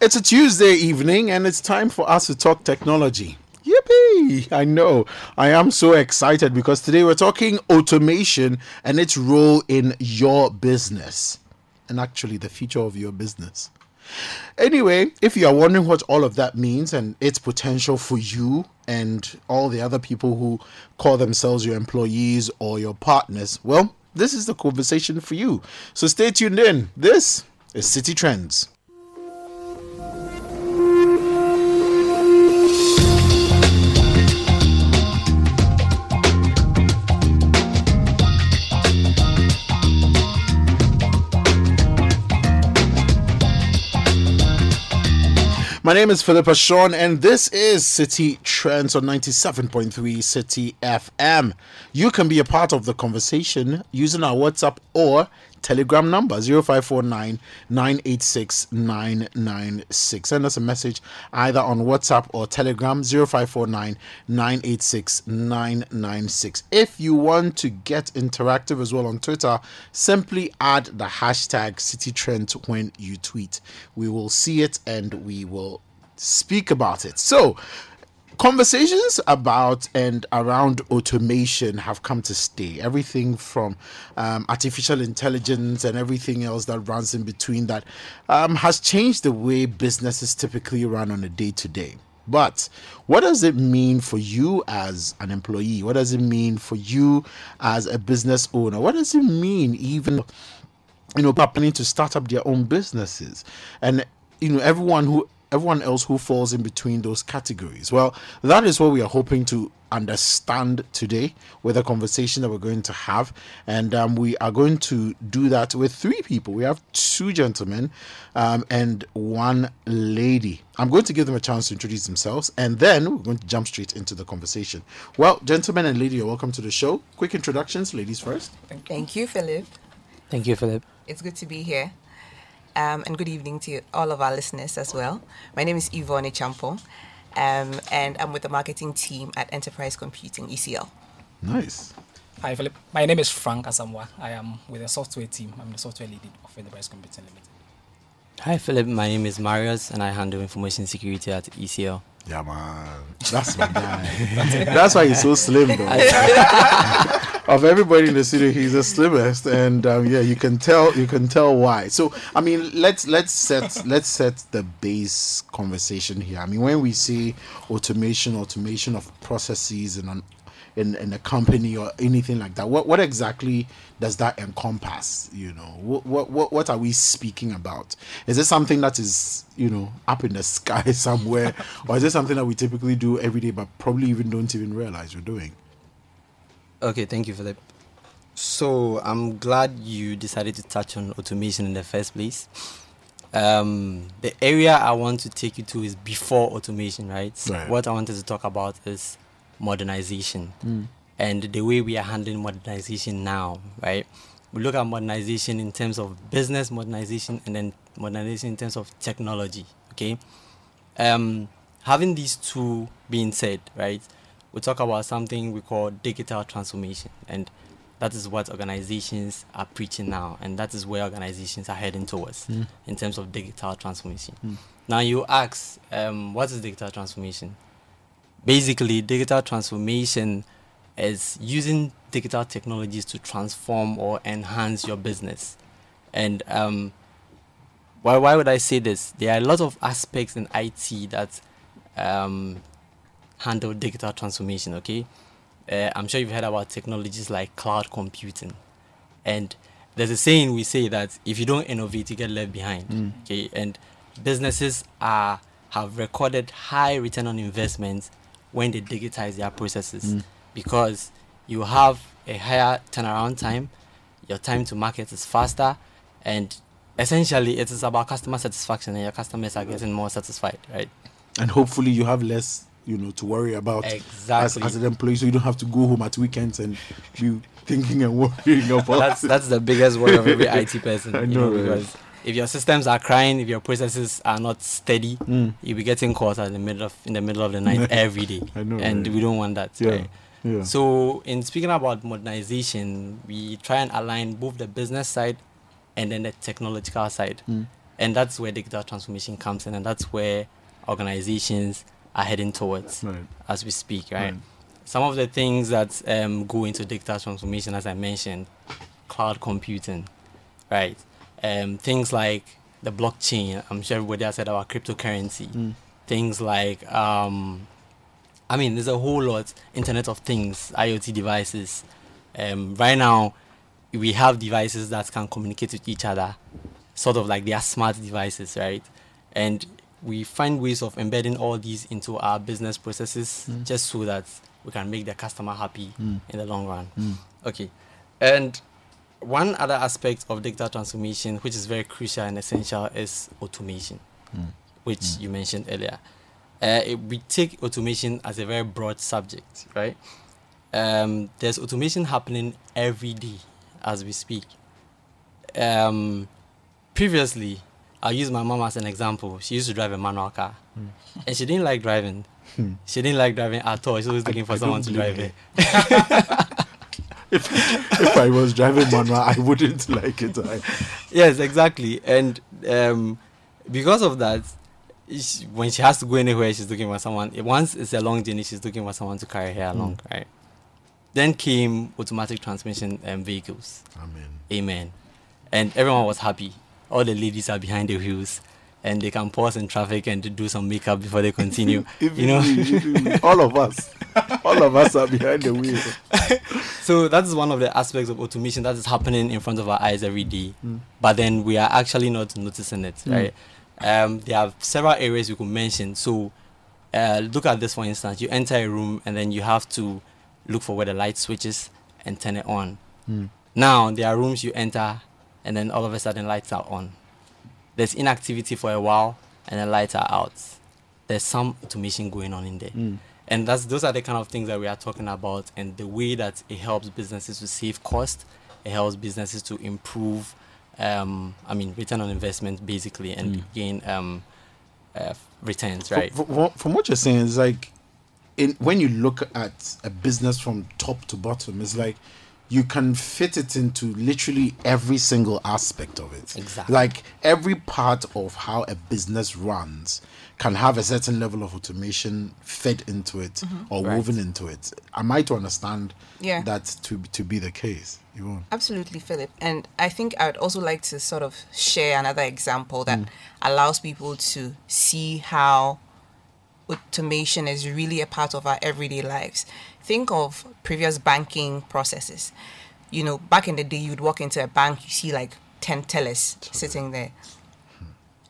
It's a Tuesday evening and it's time for us to talk technology. Yippee! I know. I am so excited because today we're talking automation and its role in your business. And actually, the future of your business. Anyway, if you are wondering what all of that means and its potential for you and all the other people who call themselves your employees or your partners, well, this is the conversation for you. So stay tuned in. This is City Trends. My name is Philippa Sean, and this is City Trends on 97.3 Citi FM. You can be a part of the conversation using our WhatsApp or Telegram number 0549 986 996. Send us a message either on WhatsApp or Telegram 0549 986 996. If you want to get interactive as well on Twitter, simply add the hashtag City Trend when you tweet. We will see it and we will speak about it. So, conversations about and around automation have come to stay. Everything from um, artificial intelligence and everything else that runs in between that um, has changed the way businesses typically run on a day to day. But what does it mean for you as an employee? What does it mean for you as a business owner? What does it mean even you know planning to start up their own businesses and you know everyone who everyone else who falls in between those categories. Well, that is what we are hoping to understand today with a conversation that we're going to have. And um, we are going to do that with three people. We have two gentlemen um, and one lady. I'm going to give them a chance to introduce themselves and then we're going to jump straight into the conversation. Well, gentlemen and lady, you're welcome to the show. Quick introductions, ladies first. Thank you, Philip. Thank you, Philip. It's good to be here. Um, and good evening to all of our listeners as well. My name is Yvonne Champong, um, and I'm with the marketing team at Enterprise Computing, ECL. Nice. Hi, Philip. My name is Frank Asamoah. I am with the software team. I'm the software lead of Enterprise Computing Limited. Hi, Philip. My name is Marius, and I handle information security at ECL. Yeah, man. That's my guy. That's why he's so slim, though. of everybody in the studio, he's the slimmest, and um, yeah, you can tell. You can tell why. So, I mean, let's let's set let's set the base conversation here. I mean, when we say automation, automation of processes and in, in a company or anything like that, what what exactly does that encompass? You know, what what what, are we speaking about? Is it something that is you know up in the sky somewhere, or is it something that we typically do every day, but probably even don't even realize we're doing? Okay, thank you, Philip. So I'm glad you decided to touch on automation in the first place. Um, the area I want to take you to is before automation, right? Right. What I wanted to talk about is modernization and the way we are handling modernization now, right? We look at modernization in terms of business modernization and then modernization in terms of technology, okay? Um, having these two being said, right, we talk about something we call digital transformation, and that is what organizations are preaching now, and that is where organizations are heading towards in terms of digital transformation. Now, you ask, um, what is digital transformation? Basically digital transformation is using digital technologies to transform or enhance your business. And um, why, why would i say this? There are a lot of aspects in it that um, handle digital transformation okay? Uh, i'm sure you've heard about technologies like cloud computing. And there's a saying we say that if you don't innovate you get left behind okay? And businesses are have recorded high return on investment when they digitize their processes mm. because you have a higher turnaround time your time to market is faster and essentially it is about customer satisfaction and your customers are getting more satisfied right And hopefully, you have less you know to worry about as, Exactly. as an employee, so you don't have to go home at weekends and be thinking and worrying about. that's that's the biggest worry of every IT person. I you know, because if your systems are crying, if your processes are not steady, Mm. you'll be getting caught in the middle of in the middle of the night every day. I know, and right? we don't want that. Yeah, right? yeah. So in speaking about modernization, we try and align both the business side and then the technological side. Mm. And that's where digital transformation comes in, and that's where organizations are heading towards Right. as we speak, right? Right. Some of the things that um, go into digital transformation, as I mentioned, cloud computing, right? Um, things like the blockchain. I'm sure everybody has heard about cryptocurrency. Things like, um, I mean, there's a whole lot. Internet of Things, IoT devices. Um, right now, we have devices that can communicate with each other, sort of like they are smart devices, right? And we find ways of embedding all these into our business processes just so that we can make the customer happy in the long run. Okay. And one other aspect of digital transformation, which is very crucial and essential, is automation, which you mentioned earlier. Uh, it, we take automation as a very broad subject, right? Um, there's automation happening every day as we speak. Um, previously, I'll use my mom as an example. She used to drive a manual car, and she didn't like driving. She didn't like driving at all. She was looking for I someone to drive it. if if I was driving manual, I wouldn't like it. I, yes, exactly. And um, because of that, she, when she has to go anywhere, she's looking for someone. Once it's a long journey, she's looking for someone to carry her along, right? Then came automatic transmission um, vehicles. Amen. Amen. And everyone was happy. All the ladies are behind the wheels, and they can pause in traffic and do some makeup before they continue. You know. all of us, all of us are behind the wheel. so that is one of the aspects of automation that is happening in front of our eyes every day. but then we are actually not noticing it right? Um, there are several areas we could mention. So uh, look at this for instance. You enter a room and then you have to look for where the light switches and turn it on. Now there are rooms you enter and then all of a sudden lights are on there's inactivity for a while and the lights are out. There's some automation going on in there. And that's those are the kind of things that we are talking about and the way that it helps businesses to save cost it helps businesses to improve um, i mean return on investment basically and gain um, uh, returns right? From, from, from what you're saying, it's like in when you look at a business from top to bottom, it's like you can fit it into literally every single aspect of it. Exactly. Like every part of how a business runs can have a certain level of automation fed into it mm-hmm. or Right. woven into it. Am I to understand Yeah. that to to be the case? Yvonne? Absolutely, Philip. And I think I'd also like to sort of share another example that mm. allows people to see how automation is really a part of our everyday lives. Think of previous banking processes. You know, back in the day, you'd walk into a bank, you see like 10 tellers sitting there.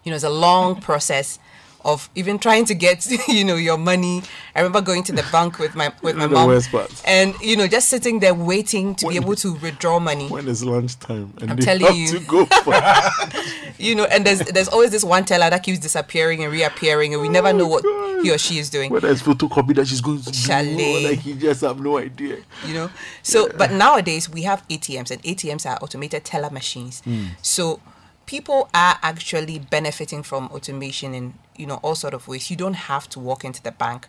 You know, it's a long process of even trying to get, you know, your money. I remember going to the bank with my with my mom and you know just sitting there waiting to be able to withdraw money. When is lunchtime? And I'm telling you. to go for you know and there's there's always this one teller that keeps disappearing and reappearing and we never oh know what he or she is doing. Whether it's photocopy that she's going to do like you just have no idea. you know? So but nowadays we have atms and atms are automated teller machines. Hmm. So people are actually benefiting from automation in you know all sort of ways. You don't have to walk into the bank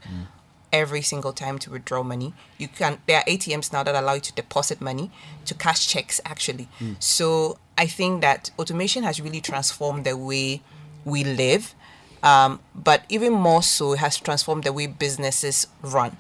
every single time to withdraw money. You can there are atms now that allow you to deposit money to cash checks actually. So i think that automation has really transformed the way we live um, but even more so it has transformed the way businesses run.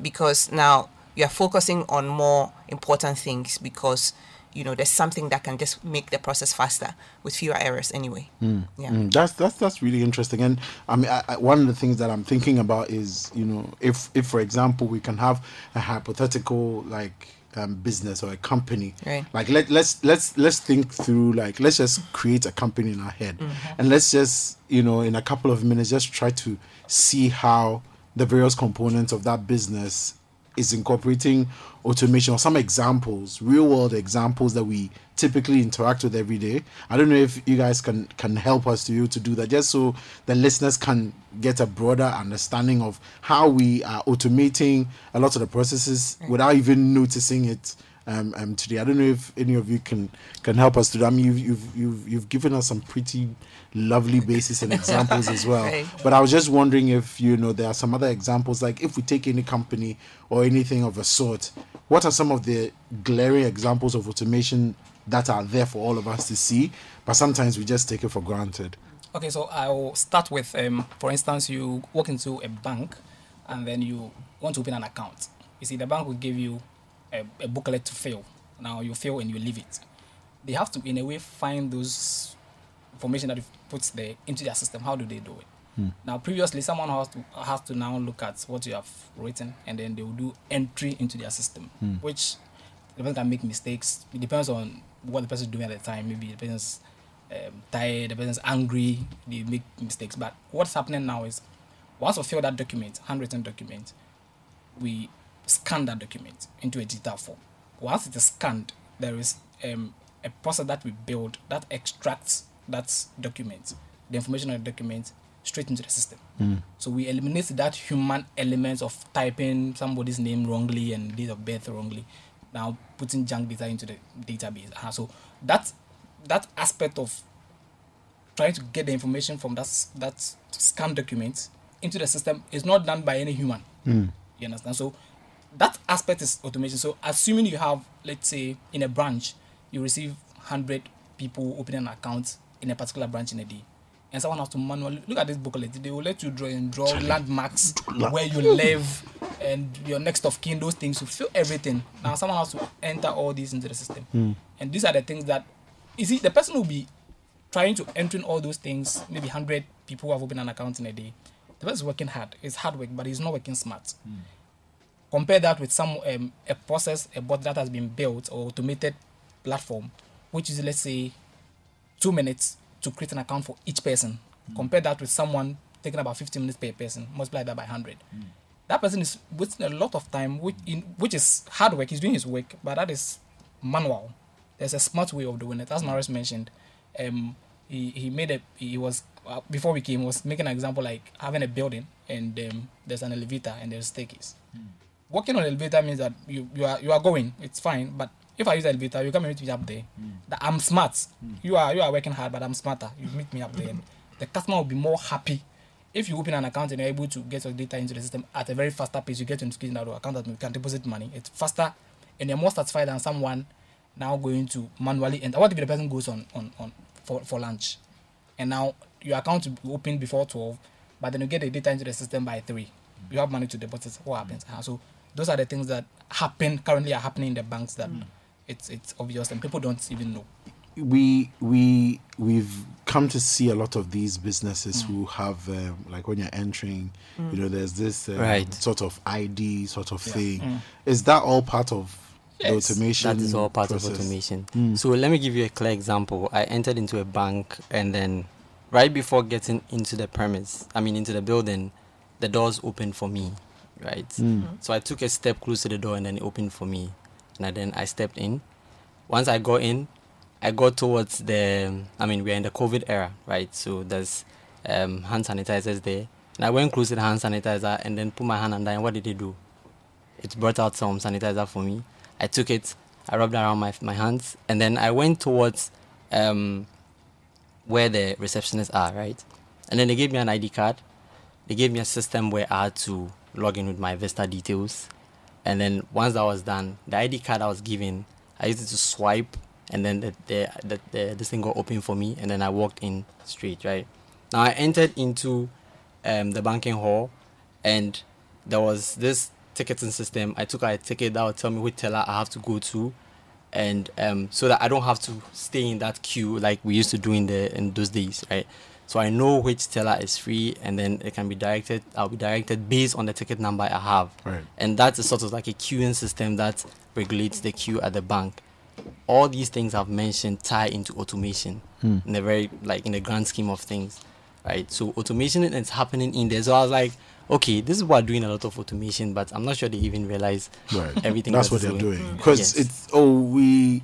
Because now you are focusing on more important things because you know there's something that can just make the process faster with fewer errors anyway. Yeah. Mm, that's that's that's really interesting. And I mean, I, I, one of the things that I'm thinking about is, you know, if if for example we can have a hypothetical like um, business or a company, Right. like let let's let's let's think through like let's just create a company in our head, and let's just you know in a couple of minutes just try to see how the various components of that business is incorporating automation or some examples, real world examples that we typically interact with every day. I don't know if you guys can can help us to able to do that, just so the listeners can get a broader understanding of how we are automating a lot of the processes without even noticing it. Um, um, today, I don't know if any of you can can help us do that. I mean, you've you've you've, you've given us some pretty lovely basis and examples as well. Right. But I was just wondering if you know there are some other examples, like if we take any company or anything of a sort, what are some of the glaring examples of automation that are there for all of us to see, but sometimes we just take it for granted. Okay, so I'll start with, um, for instance, you walk into a bank and then you want to open an account. You see, the bank will give you a, a booklet to fill. Now you fill and you leave it. They have to, in a way, find those information that you've put there into their system. How do they do it? Now, previously, someone has to has to now look at what you have written, and then they will do entry into their system, which the person can make mistakes. It depends on what the person is doing at the time. Maybe the person's um, tired, the person's angry, they make mistakes. But what's happening now is once we fill that document, handwritten document, we scan that document into a digital form. Once it is scanned, there is um, a process that we build that extracts that document, the information on the document, straight into the system. So we eliminate that human element of typing somebody's name wrongly and date of birth wrongly, now putting junk data into the database. Uh, so that that aspect of trying to get the information from that that scan document into the system is not done by any human. You understand? So that aspect is automation. So assuming you have, let's say, in a branch, you receive hundred people opening an account in a particular branch in a day. And someone has to manually look at this booklet. They will let you draw and draw landmarks where you live and your next of kin, those things. You fill everything. Now someone has to enter all these into the system. And these are the things that you see the person will be trying to enter in all those things, maybe 100 people who have opened an account in a day. The person is working hard. It's hard work, but he's not working smart. Compare that with some um, a process, a bot that has been built or automated platform, which is let's say two minutes to create an account for each person. Compare that with someone taking about 15 minutes per person. Multiply that by 100. That person is wasting a lot of time, which in which is hard work. He's doing his work, but that is manual. There's a smart way of doing it. As Marius mentioned, um, he, he made a he was uh, before we came was making an example like having a building and um, there's an elevator and there's staircase. Walking on elevator means that you, you are you are going, it's fine. But if I use elevator, you come and meet me up there. Hmm. That I'm smart. Hmm. You are you are working hard, but I'm smarter. You meet me up there. And the customer will be more happy if you open an account and you're able to get your data into the system at a very faster pace. You get into that account that you can deposit money. It's faster, and you're more satisfied than someone now going to manually enter. What if the person goes on on, on for, for lunch, and now your account will be open before twelve, but then you get the data into the system by three. You have money to deposit. What happens? Uh, so those are the things that happen currently are happening in the banks that hmm. It's it's obvious and people don't even know. we we we've come to see a lot of these businesses who mm. have um, like when you're entering you mm. know there's this um, Right. sort of id sort of thing mm. is that all part of Yes, the automation That is all part process? of automation. So let me give you a clear example. I entered into a bank and then right before getting into the premise, I mean into the building, the doors opened for me, right? So I took a step close to the door and then it opened for me. And then I stepped in. Once I go in, I go towards the I mean we're in the COVID era, right? So there's um, hand sanitizers there. And I went close to the hand sanitizer and then put my hand under and what did they do? it brought out some sanitizer for me. I took it, I rubbed around my my hands, and then I went towards um, where the receptionists are, right? And then they gave me an ID card. They gave me a system where I had to log in with my Vista details. And then once that was done, the ID card I was given, I used it to swipe, and then the, the, the, the this thing got open for me, and then I walked in straight, right? Now I entered into um, the banking hall, and there was this ticketing system. I took a ticket that would tell me which teller I have to go to, and um, so that I don't have to stay in that queue like we used to do in the in those days, right? So I know which teller is free, and then it can be directed. I'll be directed based on the ticket number I have, Right. and that's a sort of like a queuing system that regulates the queue at the bank. All these things I've mentioned tie into automation hmm. in the very like in the grand scheme of things, right? So automation is happening in there. So I was like, okay, this is what doing a lot of automation, but I'm not sure they even realize right everything that's that what they're doing. doing because Yes. it's oh we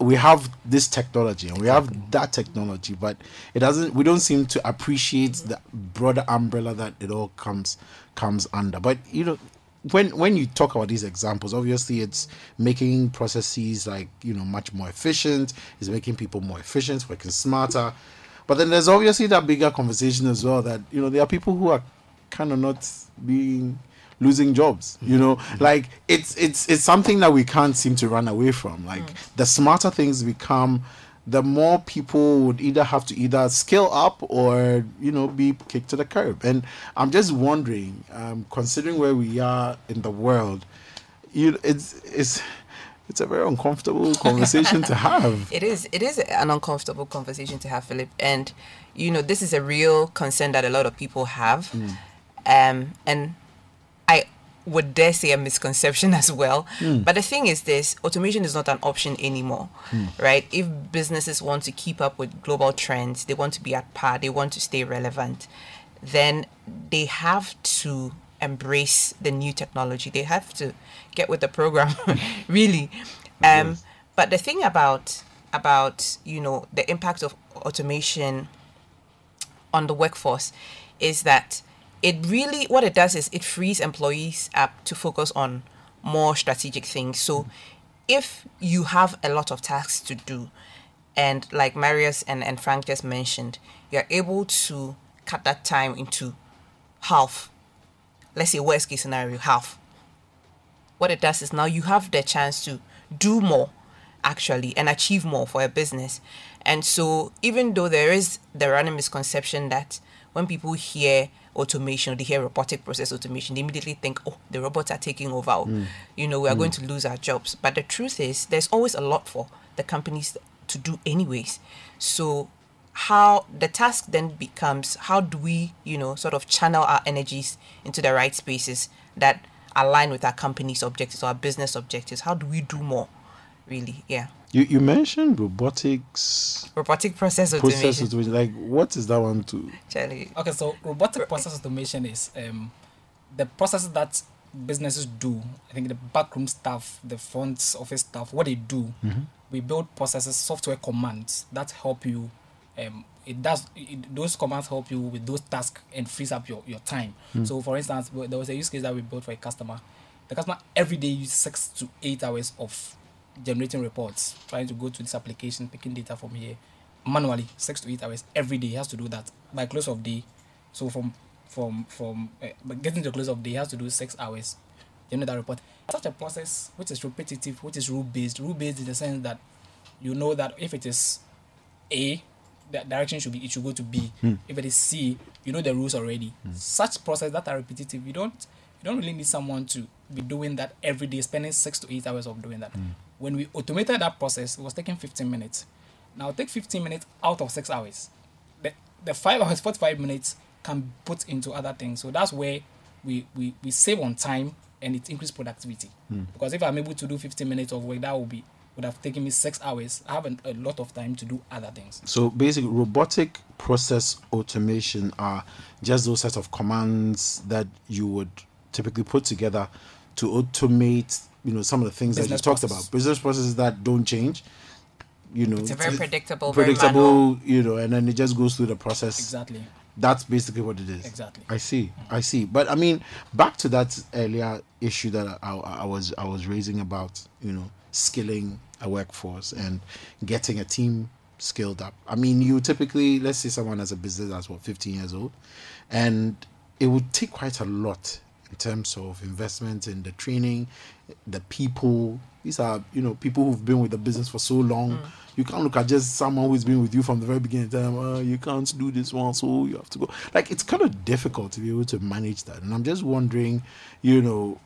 we have this technology and we have that technology but it doesn't we don't seem to appreciate the broader umbrella that it all comes comes under. But you know when when you talk about these examples obviously it's making processes like you know much more efficient it's making people more efficient working smarter. But then there's obviously that bigger conversation as well that you know there are people who are kind of not being losing jobs. You know, like it's it's it's something that we can't seem to run away from. Like the smarter things become, the more people would either have to either scale up or you know be kicked to the curb. And I'm just wondering, um, considering where we are in the world, you it's it's it's a very uncomfortable conversation to have. It is. It is an uncomfortable conversation to have, Philip. And you know, this is a real concern that a lot of people have. Um, and would dare say a misconception as well. But the thing is, this automation is not an option anymore, right? If businesses want to keep up with global trends, they want to be at par, they want to stay relevant, then they have to embrace the new technology. They have to get with the program, really. Um, But the thing about about you know the impact of automation on the workforce is that it really what it does is it frees employees up to focus on more strategic things. So if you have a lot of tasks to do and like marius and, and frank just mentioned you're able to cut that time into half. Let's say worst case scenario half. What it does is now you have the chance to do more actually and achieve more for a business. And so even though there is the running misconception that when people hear automation they hear robotic process automation, they immediately think, oh, the robots are taking over. or, You know, we are mm. going to lose our jobs. But the truth is there's always a lot for the companies to do anyways. So how the task then becomes how do we, you know, sort of channel our energies into the right spaces that align with our company's objectives or our business objectives? How do we do more? Really, yeah. You you mentioned robotics Robotic process automation. process automation. Like what is that one to? Charlie. Okay, so robotic process automation is um, the process that businesses do. I think the backroom staff, the front office staff, what they do. We build processes, software commands that help you. Um, it does it, those commands help you with those tasks and frees up your, your time. So, for instance, there was a use case that we built for a customer. The customer every day uses six to eight hours of generating reports, trying to go to this application, picking data from here manually, six to eight hours every day. He has to do that by close of day. So from from from uh, getting to close of day, he has to do six hours. Generate that report. Such a process which is repetitive, which is rule based. Rule based in the sense that you know that if it is A, the direction should be it should go to B. Hmm. If it is C, you know the rules already. Hmm. Such process that are repetitive, you don't you don't really need someone to be doing that every day, spending six to eight hours of doing that. Hmm. When we automated that process, it was taking 15 minutes. Now take 15 minutes out of six hours. The, the five hours, 45 minutes can be put into other things. So that's where we, we, we save on time and it increases productivity. Hmm. Because if I'm able to do 15 minutes of work, that would be would have taken me six hours. I have an, a lot of time to do other things. So basically, robotic process automation are just those sets of commands that you would typically put together to automate, you know, some of the things that you talked process. about. Business processes that don't change. You know, It's a very predictable, very predictable. You know, and then it just goes through the process. Exactly. That's basically what it is. Exactly. I see. I see. But I mean, back to that earlier issue that I, I was I was raising about you know skilling a workforce and getting a team skilled up. I mean, you typically let's say someone has a business that's what 15 years old, and it would take quite a lot in terms of investment in the training, the people. These are you know people who've been with the business for so long. Mm. You can't look at just someone who's been with you from the very beginning. and Tell them, oh, you can't do this one, so you have to go. Like it's kind of difficult to be able to manage that. And I'm just wondering, you know,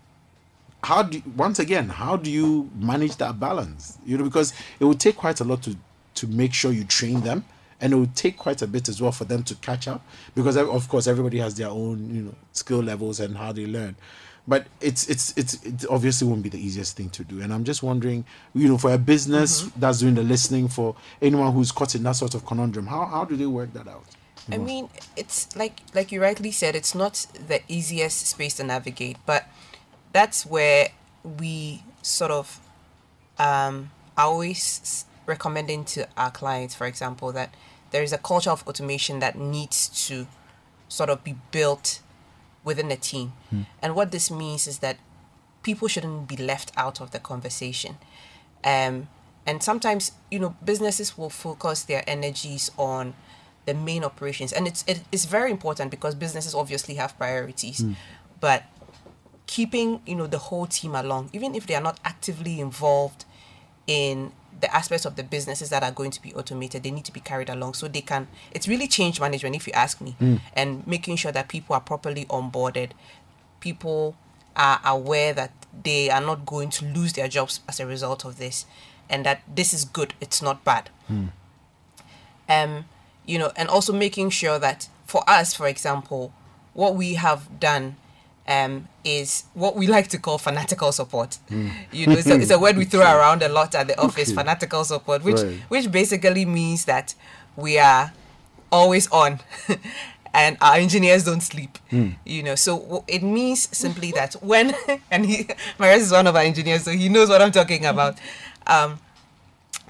how do once again how do you manage that balance you know because it would take quite a lot to to make sure you train them and it would take quite a bit as well for them to catch up because of course everybody has their own you know skill levels and how they learn. But it's it's it's it obviously won't be the easiest thing to do. And i'm just wondering you know for a business that's doing the listening for anyone who's caught in that sort of conundrum how how do they work that out? I mean, it's like like you rightly said, it's not the easiest space to navigate, but that's where we sort of um, are always recommending to our clients, for example, that there is a culture of automation that needs to sort of be built within the team. And what this means is that people shouldn't be left out of the conversation. Um, and sometimes, you know, businesses will focus their energies on the main operations, and it's it, it's very important because businesses obviously have priorities. But keeping you know the whole team along, even if they are not actively involved in the aspects of the businesses that are going to be automated they need to be carried along so they can it's really change management if you ask me and making sure that people are properly onboarded. People are aware that they are not going to lose their jobs as a result of this and that this is good it's not bad. Um you know and also making sure that for us for example what we have done um is what we like to call fanatical support. You know it's a, it's a word we throw around a lot at the office Okay. fanatical support which Right. which basically means that we are always on and our engineers don't sleep. You know so it means simply that when and he Marius is one of our engineers so he knows what i'm talking about. Um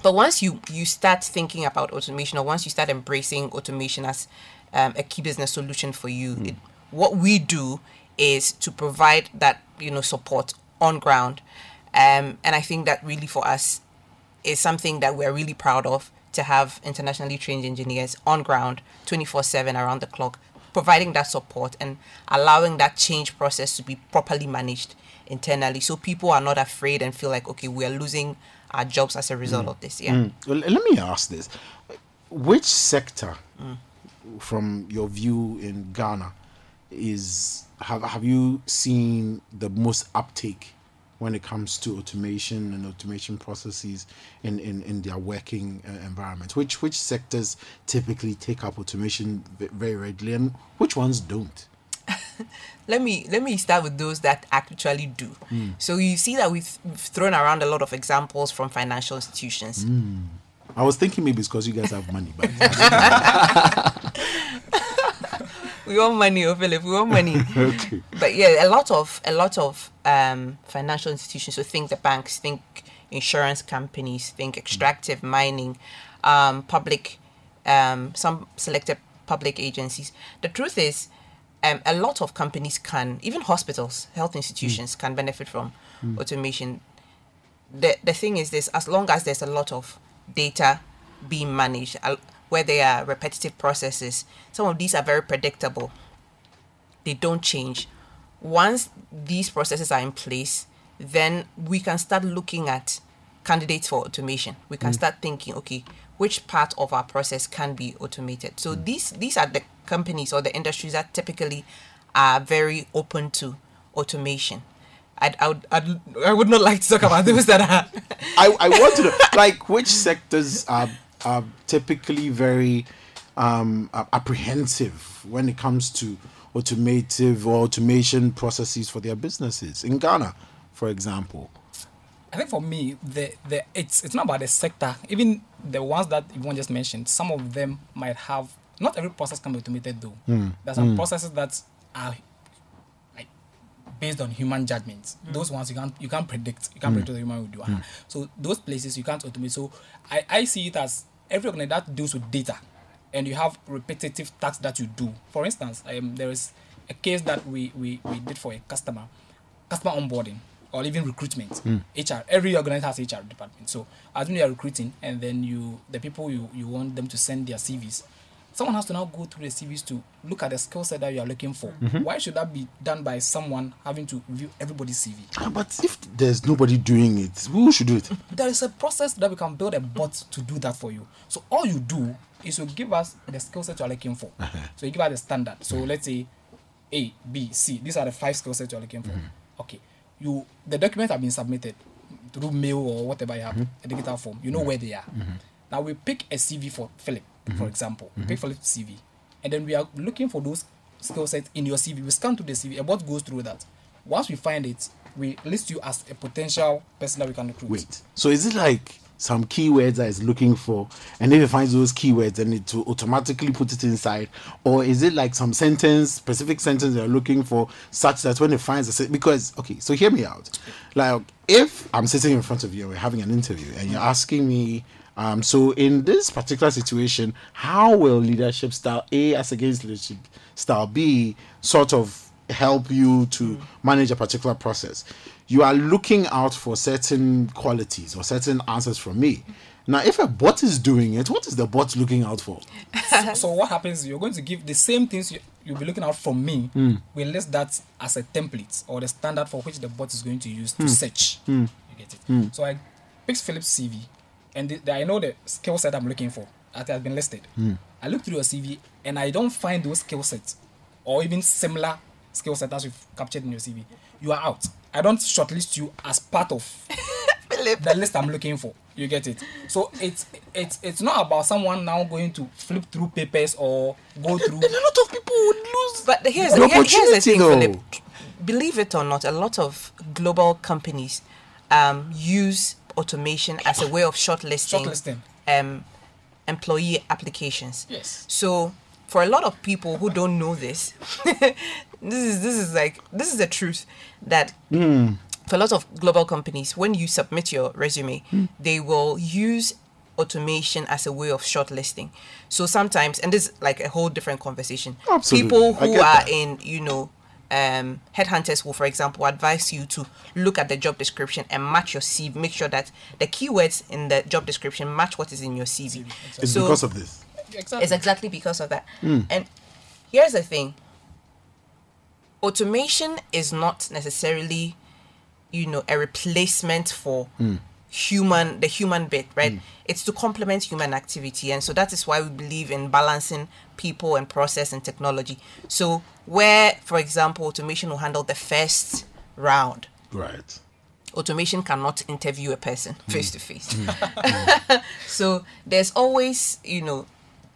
but once you you start thinking about automation or once you start embracing automation as um, a key business solution for you it, what we do is to provide that you know support on ground. Um, and i think that really for us is something that we're really proud of to have internationally trained engineers on ground 24 7 around the clock providing that support and allowing that change process to be properly managed internally so people are not afraid and feel like okay we're losing our jobs as a result of this yeah. Mm. Well, let me ask this: Which sector, from your view in Ghana, is have have you seen the most uptake when it comes to automation and automation processes in in, in their working uh, environment? Which which sectors typically take up automation very readily, and which ones don't? let me let me start with those that actually do so you see that we've, we've thrown around a lot of examples from financial institutions I was thinking maybe it's because you guys have money, but we want money oh philip we want money. Okay. but yeah a lot of a lot of um financial institutions so think the banks think insurance companies think extractive mining um public um some selected public agencies. The truth is um, a lot of companies can even hospitals health institutions can benefit from automation. The the thing is this as long as there's a lot of data being managed where there are repetitive processes. Some of these are very predictable. They don't change. Once these processes are in place then we can start looking at candidates for automation. We can mm. start thinking okay which part of our process can be automated? So mm. these these are the companies or the industries that typically are very open to automation. I'd, I, would, I'd, I would not like to talk about those that are I, I want to know, like, which sectors are, are typically very um, apprehensive when it comes to automative or automation processes for their businesses in Ghana, for example. I think for me, the the it's it's not about the sector. Even the ones that Yvonne just mentioned, some of them might have not every process can be automated though. There are some processes that are like based on human judgment. Those ones you can't you can't predict. You can't predict what the human will do. Ah, So those places you can't automate. So I, I see it as every organization that deals with data and you have repetitive tasks that you do. For instance, um, there is a case that we, we, we did for a customer, customer onboarding or even recruitment. HR, every organization has HR department. So as when you are recruiting and then you the people you, you want them to send their CVs, someone has to now go through the CVs to look at the skill set that you are looking for. Mm-hmm. Why should that be done by someone having to review everybody's CV? Ah, But if there's nobody doing it, who should do it? there is a process that we can build a bot to do that for you. So all you do is you give us the skill set you're looking for. Uh-huh. So you give us the standard. So mm-hmm. let's say A, B, C. These are the five skill sets you're looking for. Mm-hmm. Okay. You the documents have been submitted through mail or whatever you have, a digital form. You know where they are. Now we pick a CV for Philip, for mm-hmm. example. We pick Philip's CV. And then we are looking for those skill sets in your CV. We scan through the CV. A bot goes through that. Once we find it, we list you as a potential person that we can recruit. Wait. So is it like some keywords that it's looking for, and if it finds those keywords, then it will automatically put it inside, or is it like some sentence, specific sentence they're looking for, such that when it finds se- because okay, so hear me out. Like if I'm sitting in front of you and we're having an interview, and you're asking me. Um, so in this particular situation, how will leadership style A as against leadership style B sort of help you to mm. manage a particular process, you are looking out for certain qualities or certain answers from me. Now, if a bot is doing it, what is the bot looking out for? so what happens you're going to give the same things you, you'll be looking out from me hmm. we'll list that as a template or the standard for which the bot is going to use to hmm. search. Hmm. You get it? So i picked philip's cv and the, the- i know the skill set i'm looking for that has been listed i look through your cv and i don't find those skill sets or even similar skill set as you've captured in your cv you are out i don't shortlist you as part of the list I'm looking for. You get it. So it's it's it's not about someone now going to flip through papers or go through. Then a lot of people would lose. But here's, An here- here's the thing, though. Philip. Believe it or not, a lot of global companies um, use automation as a way of shortlisting, Shortlisting. Um, employee applications. Yes. So for a lot of people who don't know this, this is this is like this is the truth that for a lot of global companies, when you submit your resume, they will use automation as a way of shortlisting. So sometimes, and this is like a whole different conversation. Absolutely. People who are that. in, you know, um, headhunters will, for example, advise you to look at the job description and match your CV. Make sure that the keywords in the job description match what is in your CV. It's So- because of this. Exactly. it's exactly because of that. And here's the thing automation is not necessarily, you know, a replacement for human the human bit, right? Hmm. It's to complement human activity. And so that is why we believe in balancing people and process and technology. So where, for example, automation will handle the first round, Right. automation cannot interview a person face to face. So there's always, you know,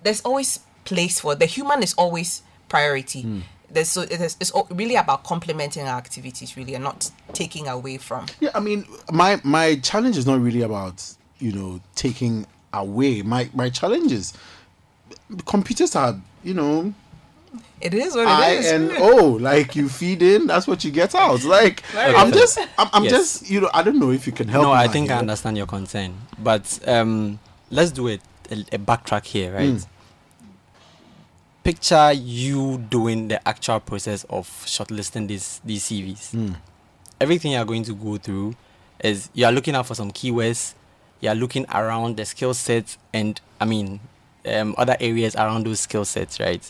there's always place for the human is always priority. Hmm. There's so it is, it's really about complementing our activities, really, and not taking away from. Yeah, I mean, my my challenge is not really about you know taking away. My my challenge is computers are you know It is what I it is. and oh, Like you feed in, that's what you get out. Like I'm just I'm, I'm Yes. just you know I don't know if you can help. no, me I out think I understand your concern, but um, let's do it a, a backtrack here, right? Mm. Picture you doing the actual process of shortlisting these these CVs. Mm. Everything you are going to go through is you are looking out for some keywords, you are looking around the skill sets, and I mean um, other areas around those skill sets, right?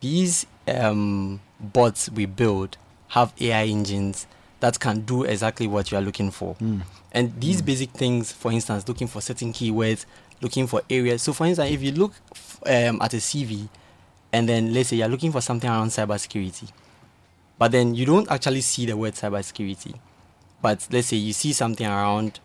These um, bots we build have AI engines that can do exactly what you are looking for. And these basic things, for instance, looking for certain keywords, looking for areas. So, for instance, if you look f- um, at a CV, and then let's say you're looking for something around cybersecurity, but then you don't actually see the word cybersecurity, but let's say you see something around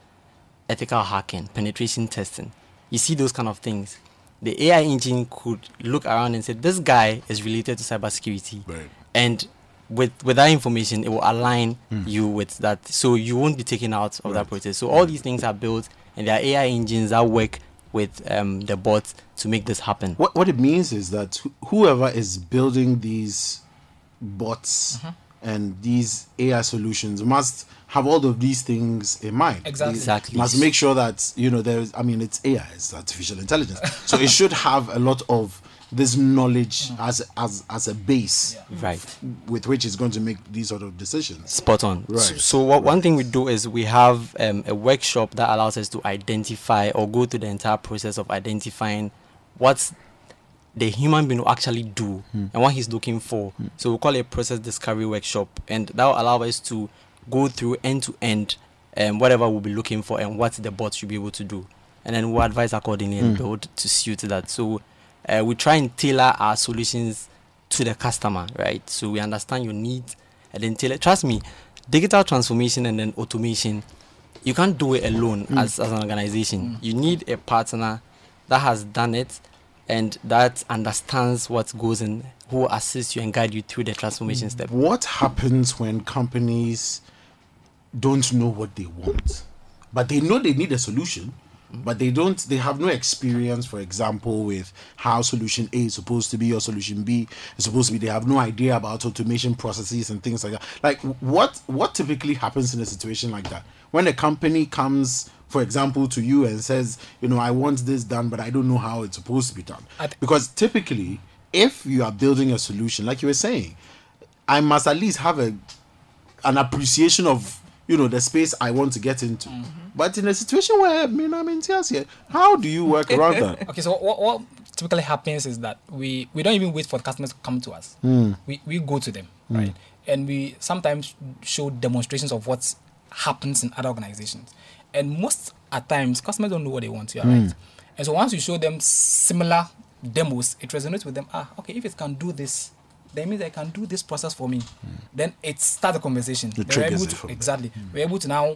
ethical hacking, penetration testing, you see those kind of things. The AI engine could look around and say, "This guy is related to cybersecurity," Right. and with with that information, it will align hmm. you with that, so you won't be taken out of that process. So all these things are built, and there are AI engines that work with um, the bots to make this happen. What what it means is that wh- whoever is building these bots Mm-hmm. and these AI solutions must have all of these things in mind. Exactly. They Exactly. Must make sure that you know there's. I mean, it's AI, it's artificial intelligence, so it should have a lot of this knowledge as as as a base Right. with which it's going to make these sort of decisions. Spot on. Right. So, so what one thing we do is we have um, a workshop that allows us to identify or go through the entire process of identifying what's the human being will actually do and what he's looking for. So we call it a process discovery workshop, and that will allow us to go through end to end um, whatever we'll be looking for and what the bot should be able to do, and then we'll advise accordingly and build to suit that. So uh, we try and tailor our solutions to the customer, right? So we understand your needs and then tailor. Trust me, digital transformation and then automation, you can't do it alone mm. as, as an organization. Mm. You need a partner that has done it and that understands what goes in, who assists you and guide you through the transformation mm. step. What happens when companies don't know what they want, but they know they need a solution, but they don't? They have no experience, for example, with how solution A is supposed to be or solution B is supposed to be. They have no idea about automation processes and things like that. Like what? What typically happens in a situation like that when a company comes? For example, to you and says, you know, I want this done, but I don't know how it's supposed to be done. Because typically, if you are building a solution, like you were saying, I must at least have a an appreciation of you know the space I want to get into. Mm-hmm. But in a situation where I mean I'm in tears here, how do you work around that? Okay, so what, what typically happens is that we, we don't even wait for the customers to come to us. Hmm. We, we go to them, hmm. right? And we sometimes show demonstrations of what happens in other organizations. And most at times, customers don't know what they want. You're hmm. right. And so once you show them similar demos, it resonates with them. Ah, okay, if it can do this, that means I can do this process for me. Then it starts a conversation. It We're able to- exactly. We're able to now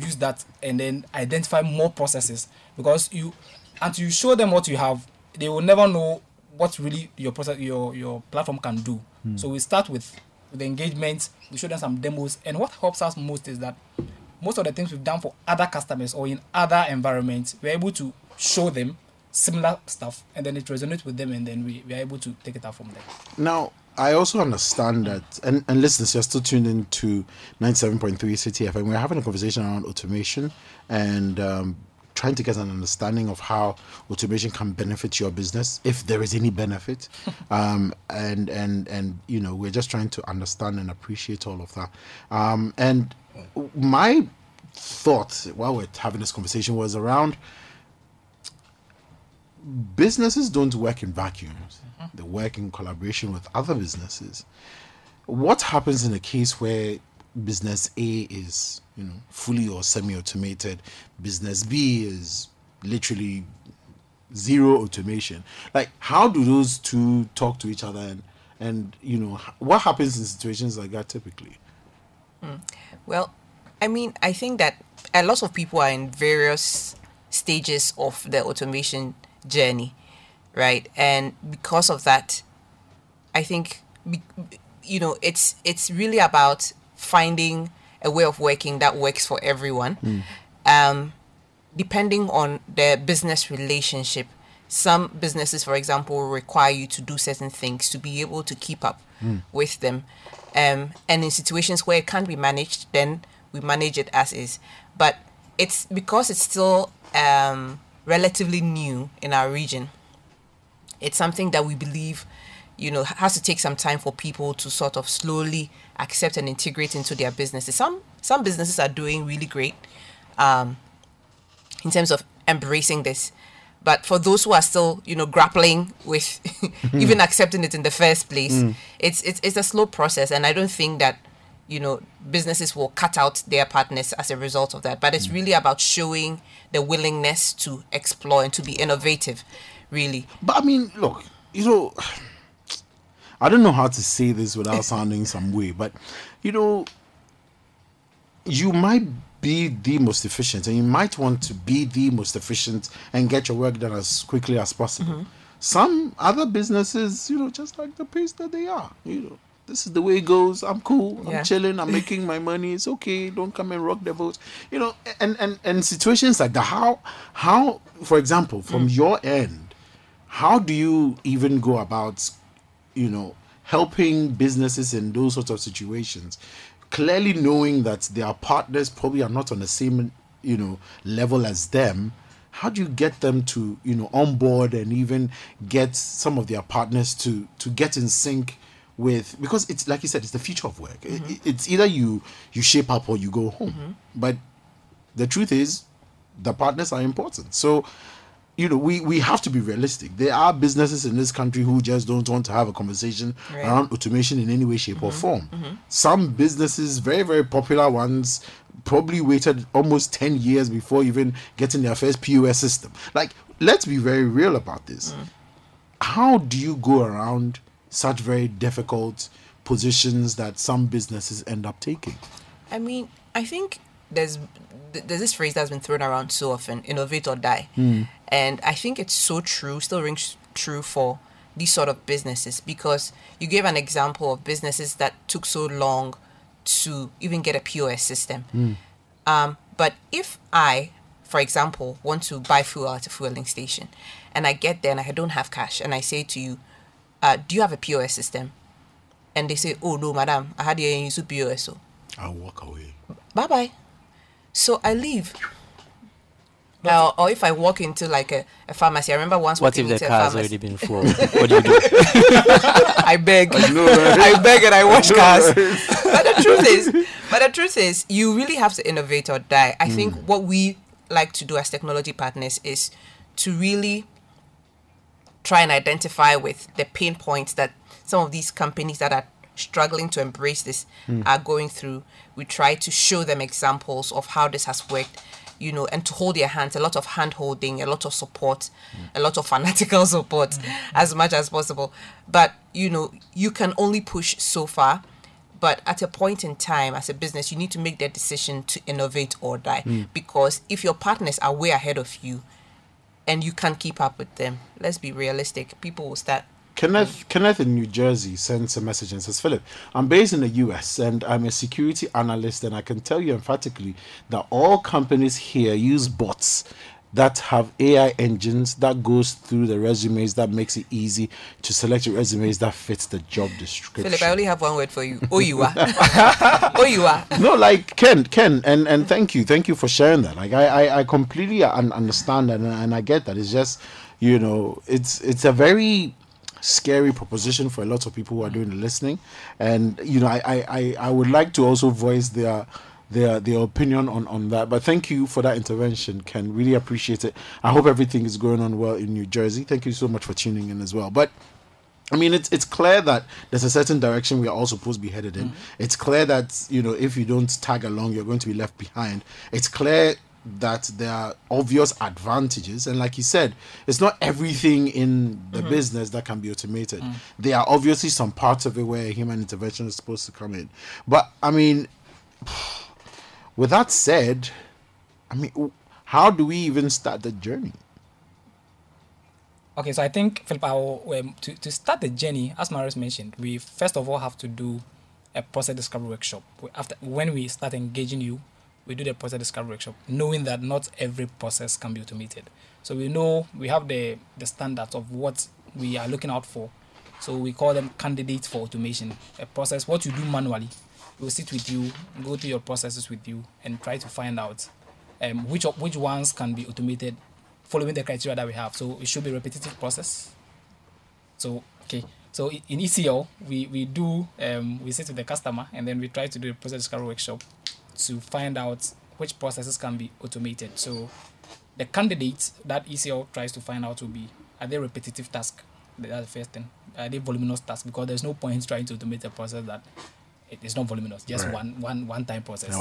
use that and then identify more processes. Because you until you show them what you have they will never know what really your process your your platform can do. Hmm. So we start with with the engagement we show them some demos and what helps us most is that most of the things we've done for other customers or in other environments we're able to show them similar stuff and then it resonates with them and then we, we are able to take it out from there. Now, I also understand that, and, and listeners, you're still tuned in to 97.3 Citi FM. We're having a conversation around automation and um, trying to get an understanding of how automation can benefit your business, if there is any benefit. um, and, and, and, you know, we're just trying to understand and appreciate all of that. Um, and my thought while we're having this conversation was around businesses don't work in vacuums. Mm-hmm. They work in collaboration with other businesses. What happens in a case where business A is, you know, fully or semi-automated, business B is literally zero automation? Like, how do those two talk to each other, and and you know, what happens in situations like that typically? Hmm. Well, I mean, I think that a lot of people are in various stages of the automation journey, right? And because of that, I think you know it's it's really about finding a way of working that works for everyone. Um, depending on the business relationship, some businesses, for example, will require you to do certain things to be able to keep up with them. Um, and in situations where it can't be managed, then we manage it as is. But it's because it's still um, relatively new in our region. It's something that we believe, you know, has to take some time for people to sort of slowly accept and integrate into their businesses. Some some businesses are doing really great. Um, in terms of embracing this. But for those who are still, you know, grappling with even accepting it in the first place, it's, it's it's a slow process, and I don't think that, you know, businesses will cut out their partners as a result of that. But it's mm. really about showing the willingness to explore and to be innovative, really. But I mean, look, you know, I don't know how to say this without sounding some way, but you know, you might be the most efficient and you might want to be the most efficient and get your work done as quickly as possible. Mm-hmm. Some other businesses, you know, just like the pace that they are, you know. This is the way it goes. I'm cool. I'm Yeah. chilling. I'm making my money. It's okay. Don't come and rock the boat. You know, and and and situations like that. How how, for example, from mm. your end, how do you even go about you know helping businesses in those sorts of situations clearly knowing that their partners probably are not on the same you know level as them how do you get them to you know on board and even get some of their partners to to get in sync with because it's like you said it's the future of work. I- I- mm-hmm. it's either you you shape up or you go home. Mm-hmm. But the truth is the partners are important. So you know we we have to be realistic. There are businesses in this country who just don't want to have a conversation Right. around automation in any way shape or mm-hmm. form. Some businesses very very popular ones probably waited almost 10 years before even getting their first pos system. Like let's be very real about this. Mm. How do you go around such very difficult positions that some businesses end up taking I mean, I think there's there's this phrase that's been thrown around so often: innovate or die. And I think it's so true, still rings true for these sort of businesses because you gave an example of businesses that took so long to even get a POS system. Um, but if I, for example, want to buy fuel at a fueling station, and I get there and I don't have cash, and I say to you, uh, "Do you have a POS system?" And they say, "Oh no, madam, I had a use POS." So i'll walk away bye bye. So I leave. Uh, or if I walk into like a, a pharmacy, I remember once What if the car has already been full? what do you do? I beg. I beg and I wash cars. but the truth is, but the truth is, you really have to innovate or die. I think what we like to do as technology partners is to really try and identify with the pain points that some of these companies that are struggling to embrace this hmm. are going through. We try to show them examples of how this has worked, you know, and to hold their hands, a lot of hand holding, a lot of support, hmm. a lot of fanatical support hmm. as much as possible. But, you know, you can only push so far. But at a point in time, as a business, you need to make that decision to innovate or die. Because if your partners are way ahead of you, and you can't keep up with them. Let's be realistic. People will start. Kenneth, Kenneth in New Jersey sends a message and says, Philip, I'm based in the US and I'm a security analyst, and I can tell you emphatically that all companies here use bots that have AI engines that goes through the resumes that makes it easy to select your resumes that fits the job description. Philip, I only have one word for you. Oh, you are. oh, you are. no, like Ken, Ken, and and thank you, thank you for sharing that. Like I, I, I completely un- understand and and I get that. It's just, you know, it's it's a very scary proposition for a lot of people who are doing the listening, and you know, I I, I, I would like to also voice their. Their, their opinion on, on that. But thank you for that intervention ken. Really appreciate it. I hope everything is going on well in new jersey. Thank you so much for tuning in as well. But I mean, it's it's clear that there's a certain direction we are all supposed to be headed in. Mm-hmm. It's clear that you know if you don't tag along, you're going to be left behind. It's clear that there are obvious advantages, and like you said, it's not everything in the mm-hmm. business that can be automated. Mm. There are obviously some parts of it where human intervention is supposed to come in. But I mean, with that said, I mean, how do we even start the journey? Okay, so I think Philip, um, to to start the journey, as Marius mentioned, we first of all have to do a process discovery workshop. After when we start engaging you, we do the process discovery workshop, knowing that not every process can be automated. So we know we have the the standards of what we are looking out for. So we call them candidates for automation. A process, what you do manually, we'll sit with you, go through your processes with you, and try to find out um, which which ones can be automated following the criteria that we have. So it should be repetitive process. So okay, so in ECL we we do um, we sit with the customer and then we try to do a process discovery workshop to find out which processes can be automated. So the candidates that ECL tries to find out will be are they repetitive task? That's the first thing. Are they voluminous task? Because there's no point trying to automate a process that it is not voluminous, just Right. one one one time process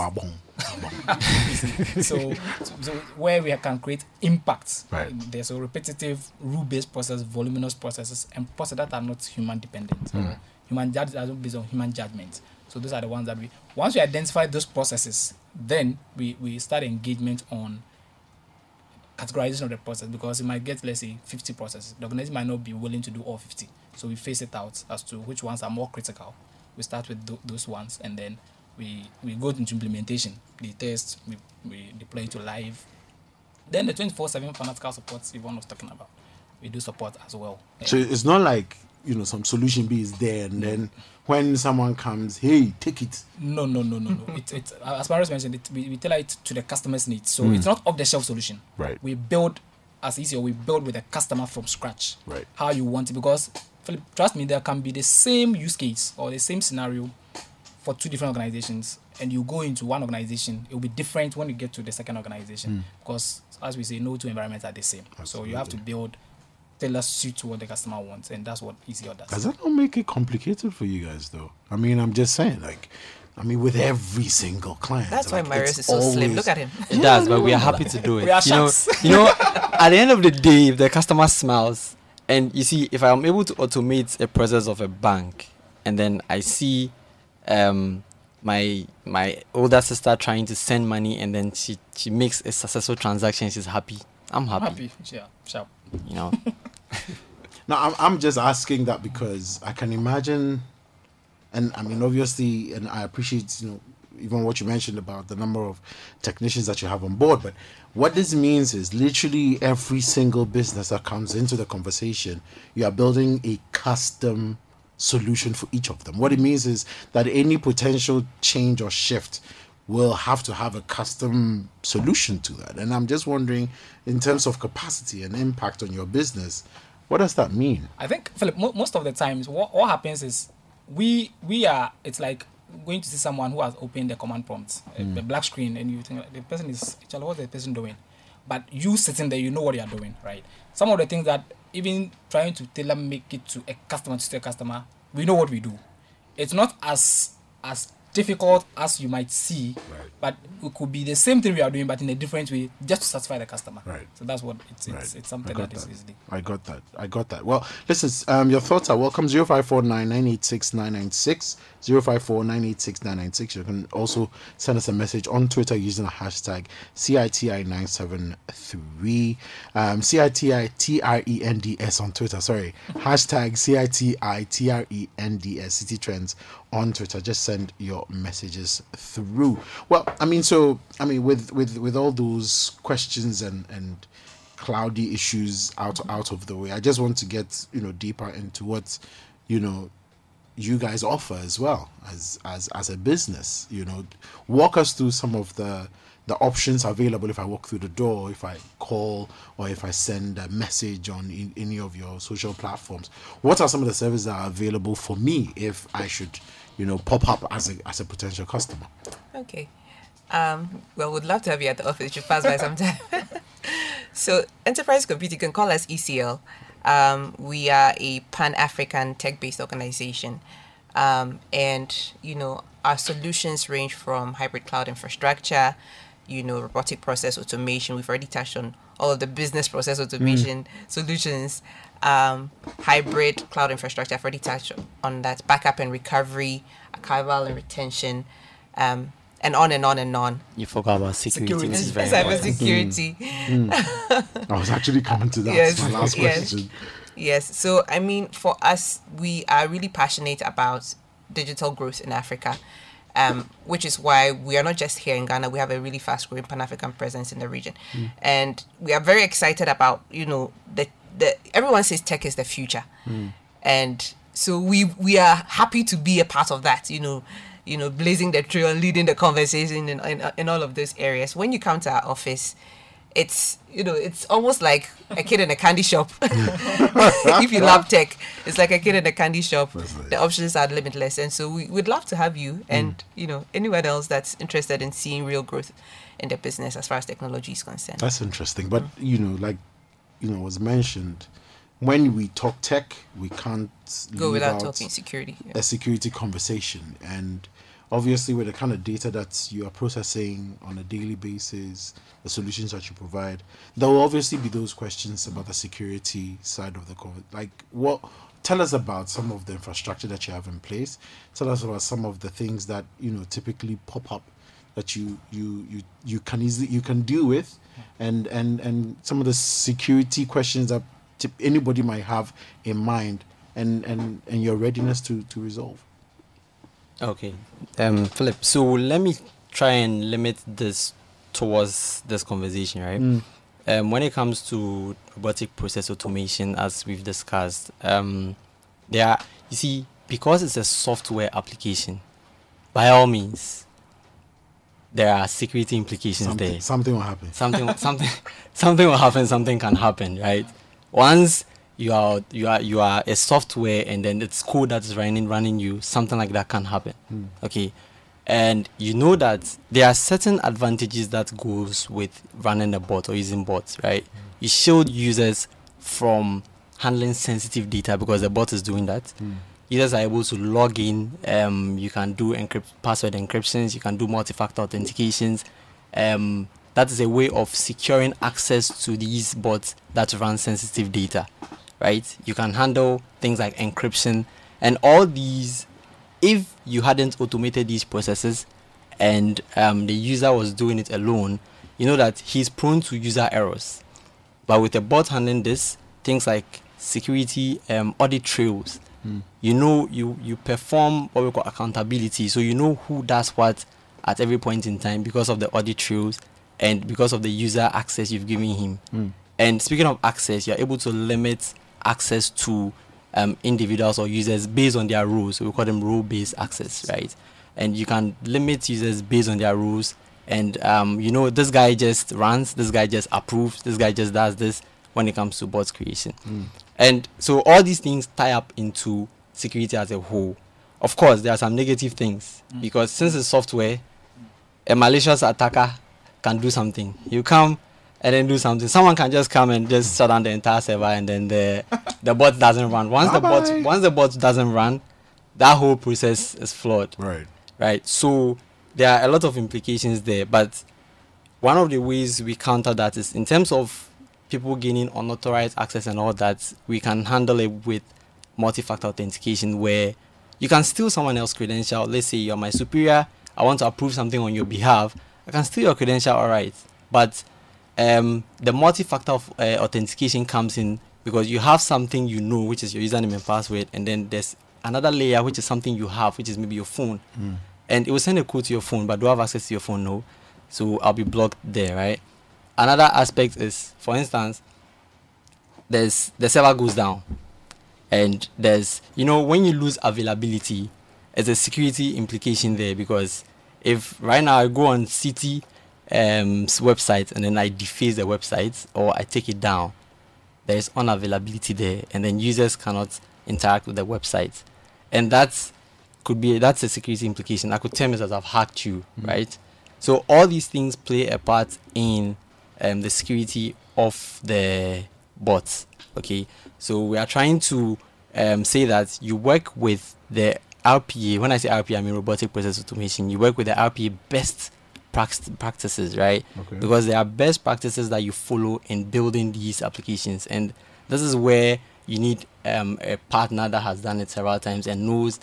so, so, so where we can create impacts. Right. There's a repetitive rule-based process, voluminous processes, and processes that are not human dependent. or Human judge are based on human judgment. So those are the ones that we once we identify those processes, then we, we start engagement on categorization of the process because you might get let's say 50 processes. The organization might not be willing to do all 50. So we face it out as to which ones are more critical. We start with tho- those ones and then we we go into implementation. The test, we, we deploy to live. Then the 24/7 fanatical support Yvonne was talking about. We do support as well. So it's not like you know some solution B is there, and then when someone comes, hey, take it. No, no, no, no, no. it, it, as Marius mentioned, it, we, we tailor it to the customer's needs. So mm. it's not off the shelf solution. Right. We build as easy or we build with the customer from scratch. Right. How you want it because trust me, there can be the same use case or the same scenario for two different organizations, and you go into one organization, it will be different when you get to the second organization hmm. because, as we say, no two environments are the same. So you have to build tailor suit to what the customer wants, and that's what ECL does. Does that not make it complicated for you guys, though? I mean, I'm just saying, like, I mean, with every single client. That's why like, Marius is so slim. Look at him. It does, but we are happy to do it. We are you know, you know, at the end of the day, if the customer smiles, and you see, if I'm able to automate a process of a bank, and then I see um, my my older sister trying to send money, and then she she makes a successful transaction, she's happy. I'm happy. I'm happy. Yeah, sharp. You know, No, I'm, I'm just asking that because I can imagine, and I mean, obviously, and I appreciate, you know, even what you mentioned about the number of technicians that you have on board. But what this means is literally every single business that comes into the conversation, you are building a custom solution for each of them. What it means is that any potential change or shift will have to have a custom solution to that. And I'm just wondering, in terms of capacity and impact on your business, what does that mean? I think Philip, mo- most of the times, what, what happens is we we are. It's like going to see someone who has opened the command prompt, a- Hmm. the black screen, and you think the person is, "Chalo, what's the person doing? But you sitting there, you know what you are doing, right? Some of the things that even trying to tailor make it to a customer to a customer, we know what we do. It's not as as difficult as you might see, Right. but it could be the same thing we are doing, but in a different way, just to satisfy the customer. Right. So that's what it's it's, Right. it's something got that is that. easily. I got that. I got that. Well, listen, um, your thoughts are welcome. 0549986996. 054986 You can also send us a message on Twitter using the hashtag CITI973. Um, CITI-T-R-E-N-D-S on Twitter. Sorry. Hashtag CITI-T-R-E-N-D-S. Citi Trends on Twitter. Just send your messages through. Well, I mean, so, I mean, with, with, with all those questions and, and, cloudy issues out out of the way. I just want to get you know deeper into what you know you guys offer as well as as as a business. You know, walk us through some of the the options available if I walk through the door, if I call, or if I send a message on in, any of your social platforms. What are some of the services that are available for me if I should, you know, pop up as a as a potential customer? Okay. Um, well, we'd love to have you at the office. You should pass by sometime. so, Enterprise Compute, you can call us ECL. Um, we are a Pan African tech based organization. Um, and, you know, our solutions range from hybrid cloud infrastructure, you know, robotic process automation. We've already touched on all of the business process automation solutions, um, hybrid cloud infrastructure. I've already touched on that, backup and recovery, archival and retention. Um, and on and on and on. You forgot about security, Security. which is very Cyber important. security. I was actually coming to that. Yes, my last yes. question. Yes. So, I mean, for us, we are really passionate about digital growth in Africa, um, which is why we are not just here in Ghana. We have a really fast growing Pan African presence in the region. And we are very excited about, you know, the, the everyone says tech is the future. And so we we are happy to be a part of that, you know, you know, blazing the trail, and leading the conversation in, in, in all of those areas. When you come to our office, it's you know it's almost like a kid in a candy shop if you love tech it's like a kid in a candy shop nice. the options are limitless and so we would love to have you mm. and you know anyone else that's interested in seeing real growth in the business as far as technology is concerned That's interesting. But mm. you know, like you know, was mentioned, when we talk tech, we can't go without talking security yeah. a security conversation. And obviously, with the kind of data that you are processing on a daily basis, the solutions that you provide, there will obviously be those questions about the security side of the COVID. Like, what? Tell us about some of the infrastructure that you have in place. Tell us about some of the things that you know typically pop up that you you you you can easily you can deal with, and and and some of the security questions that anybody might have in mind, and and and your readiness to to resolve. Okay, um, Philip. So let me try and limit this towards this conversation, right? Um, when it comes to robotic process automation, as we've discussed, um, there are you see because it's a software application. By all means, there are security implications Something, there something will happen. something something something will happen something can happen right once you are you are you are a software and then it's code that's running running you something like that can happen. Okay. And you know that there are certain advantages that goes with running a bot or using bots right? You shield users from handling sensitive data because the bot is doing that. Users are able to log in um, you can do encrypt password encryptions you can do multi-factor authentications um, that is a way of securing access to these bots that run sensitive data right? You can handle things like encryption and all these. If you hadn't automated these processes and um, the user was doing it alone you know that he's prone to user errors. But with a bot handling this things like security um, audit trails you know you you perform what we call accountability. So you know who does what at every point in time because of the audit trails and because of the user access you've given him and speaking of access you're able to limit access to um, individuals or users based on their roles so we call them role based access right and you can limit users based on their rules. And um, you know, this guy just runs, this guy just approves, this guy just does this when it comes to bot creation. And so all these things tie up into security as a whole. Of course, there are some negative things because since it's software, a malicious attacker can do something. You come and then do something. Someone can just come and just shut down the entire server, and then the the bot doesn't run. Once the Bye-bye. bot once the bot doesn't run, that whole process is flawed Right. right? So there are a lot of implications there, but one of the ways we counter that is in terms of people gaining unauthorized access and all that, we can handle it with multi-factor authentication where you can steal someone else's credential. Let's say you're my superior, I want to approve something on your behalf. I can steal your credential, all right, but um, the multi-factor of, uh, authentication comes in because you have something you know, which is your username and password, and then there's another layer which is something you have, which is maybe your phone, and it will send a code to your phone, but do I have access to your phone? No, so I'll be blocked there, right? Another aspect is, for instance, there's the server goes down, and there's you know when you lose availability, there's a security implication there because if right now I go on CT um, website and then I deface the website or I take it down, there is unavailability there, and then users cannot interact with the website, and that's could be that's a security implication. I could tell as I've hacked you, right? So all these things play a part in um, the security of the bots. Okay, so we are trying to um, say that you work with the RPA. When I say RPA, I mean robotic process automation. You work with the RPA best practices, right? Okay. Because there are best practices that you follow in building these applications, and this is where you need um, a partner that has done it several times and knows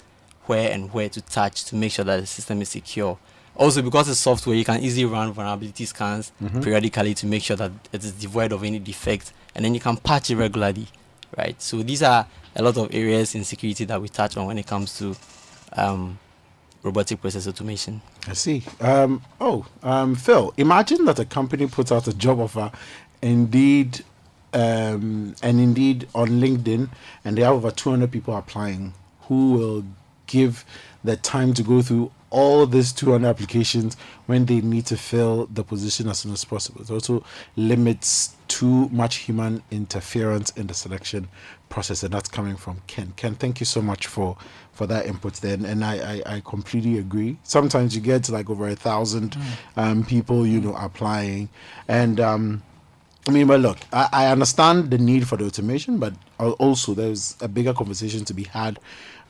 where and where to touch to make sure that the system is secure. Also, because it's software, you can easily run vulnerability scans periodically to make sure that it is devoid of any defects, and then you can patch it regularly, right? So these are a lot of areas in security that we touch on when it comes to um, robotic process automation. I see. Um, oh, um, Phil, imagine that a company puts out a job offer, indeed, um, and indeed on LinkedIn, and they have over 200 people applying who will give the time to go through all these 200 applications when they need to fill the position as soon as possible. It also limits too much human interference in the selection process, and that's coming from Ken. Ken, thank you so much for for that input then and I, I i completely agree sometimes you get like over a thousand um people you know applying and um I mean, but look, I, I understand the need for the automation, but also there's a bigger conversation to be had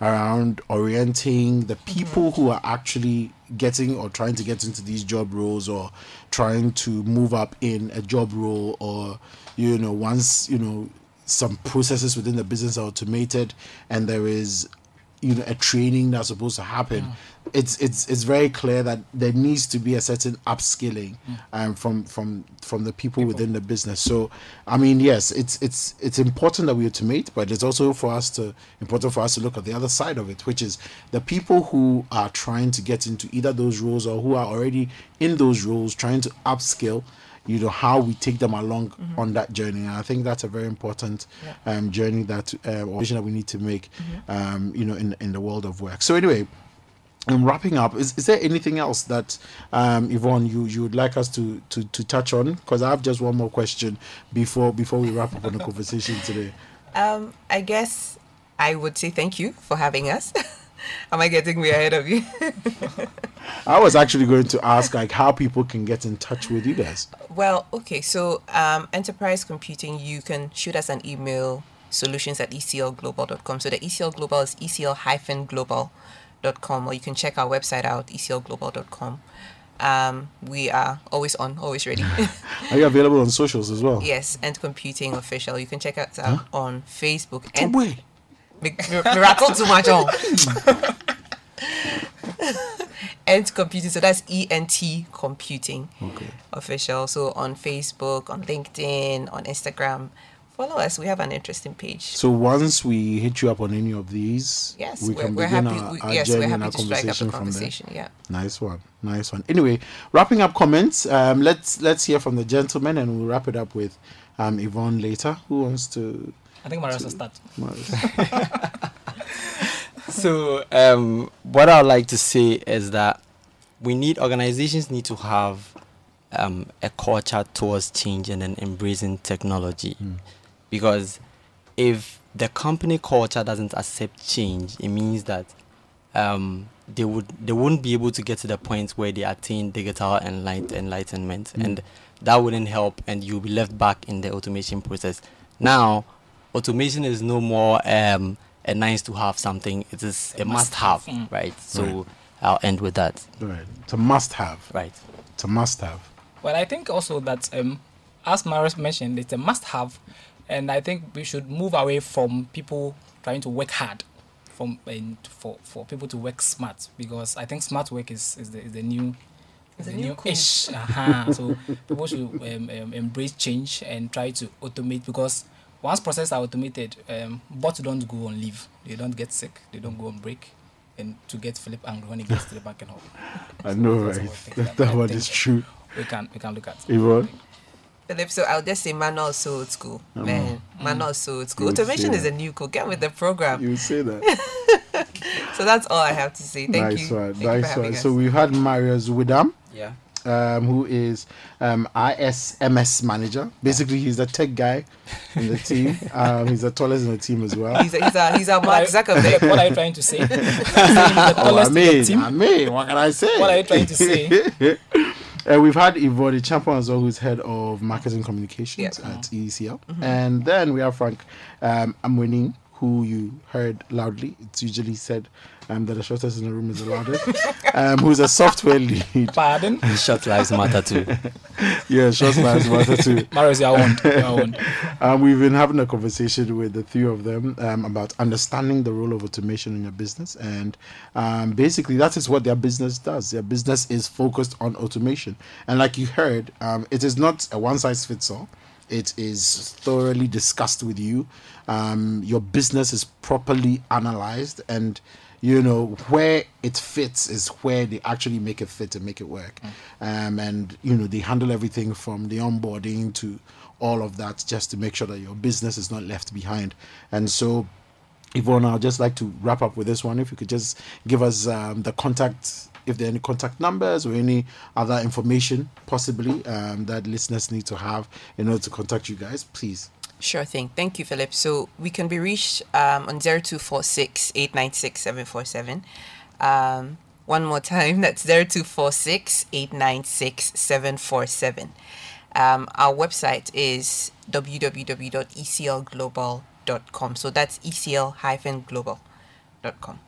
around orienting the people who are actually getting or trying to get into these job roles or trying to move up in a job role or, you know, once, you know, some processes within the business are automated and there is you know a training that's supposed to happen it's it's it's very clear that there needs to be a certain upskilling um, from from from the people, within the business. So i mean yes it's it's it's important that we automate but it's also for us to important for us to look at the other side of it which is the people who are trying to get into either those roles or who are already in those roles trying to upskill you know how we take them along on that journey and i think that's a very important um, journey that uh, or vision that we need to make um, you know in in the world of work so anyway I'm wrapping up. Is, is there anything else that um, Yvonne you, you would like us to to, to touch on? Because I have just one more question before before we wrap up on the conversation today. Um, I guess I would say thank you for having us. Am I getting way ahead of you? I was actually going to ask like how people can get in touch with you guys. well, okay. So, um, enterprise computing, you can shoot us an email solutions at eclglobal.com. So, the ECL Global is ecl-global.com, or you can check our website out, eclglobal.com. Um, we are always on, always ready. Are you available on socials as well? yes, Ent computing official. You can check us out on Facebook. And Wait. Mi- mi- Miracle too much on. Ent computing, so that's E N T computing Okay. official. So on Facebook, on LinkedIn, on Instagram, follow us. We have an interesting page. So once we hit you up on any of these, Yes, we we're, can we're begin happy. our, we- our yes, journey we're and our to strike conversation a from there. conversation. Yeah. Nice one, nice one. Anyway, wrapping up comments. Um, let's let's hear from the gentleman, and we'll wrap it up with um, Yvonne later. Who wants to? I think Marius will start. So um, what I'd like to say is that we need organizations need to have um, a culture towards change and then embracing technology, because if the company culture doesn't accept change, it means that um, they would they wouldn't be able to get to the point where they attain digital enlight- enlightenment, and that wouldn't help, and you'll be left back in the automation process. Now, automation is no more um, a nice to have something; it is a, must have, Mm. right? So I'll end with that, Right. It's a must have. right? It's a must have. Well, I think also that, um, as Marius mentioned, it's a must-have, and I think we should move away from people trying to work hard, from and for for people to work smart because I think smart work is is the, is the new. It's the the new cool. ish. Uh-huh. so people should um, um, embrace change and try to automate because once processes are automated, um, bots don't go on leave. They don't get sick. They don't go on break. And to get Philip angry when he gets to the bank and home. I know, right? That, that that one is true. We can we can look at. Yvonne? Philip, so I'll just say manual so old school. Man, manual so old school. You would say Automation is a new cool. Get with the program. You say that. So that's all I have to say. Thank nice you. one. Thank you for nice having one. us. So we had Marius Widam. Yeah. Um, who is um, ISMS manager. Basically, he's the tech guy in the team. Um, he's the tallest in the team as well. he's a, he's a, he's a Mark What are- Zuckerberg. what are you trying to say? Saying the Oh, I tallest in the mean, team? I mean, what can I say? What are you trying to say? Uh, we've had Yvonne the champion as well, who's head of marketing communications Yeah. at ECL. And then we have Frank um, Amwini, who you heard loudly. It's usually said um, that the shortest in the room is the loudest, um, who's a software lead. Pardon? Short lives matter too. Yeah, short lives matter too. Marius, you are on. You are on. Um, we've been having a conversation with the three of them um, about understanding the role of automation in your business, and um, basically that is what their business does. Their business is focused on automation, and like you heard, um, it is not a one size fits all. It is thoroughly discussed with you. Um, your business is properly analyzed, and you know where it fits is where they actually make it fit and make it work. Um, and you know they handle everything from the onboarding to all of that just to make sure that your business is not left behind. And so, Yvonne, I'd just like to wrap up with this one. If you could just give us um, the contact, if there are any contact numbers or any other information possibly um, that listeners need to have in order to contact you guys, please. Sure thing. Thank you, Philip. So we can be reached um, on 0246 896 747. Um, one more time, that's 0246 896 747. Um, our website is www.eclglobal.com. So that's ecl-global.com.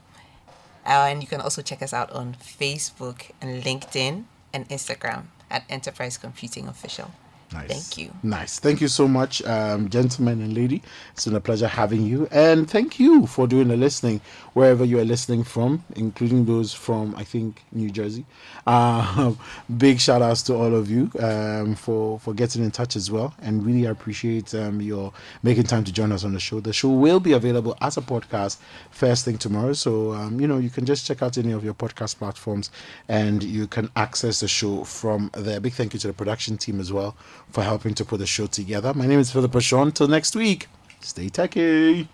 Uh, and you can also check us out on Facebook and LinkedIn and Instagram at Enterprise Computing Official. Nice. Thank you. Nice. Thank you so much, um, gentlemen and lady. It's been a pleasure having you. And thank you for doing the listening wherever you are listening from, including those from, I think, New Jersey. Um, big shout outs to all of you um, for, for getting in touch as well. And really appreciate um, your making time to join us on the show. The show will be available as a podcast first thing tomorrow. So, um, you know, you can just check out any of your podcast platforms and you can access the show from there. Big thank you to the production team as well for helping to put the show together. My name is Philip Ashon. Till next week, stay techy.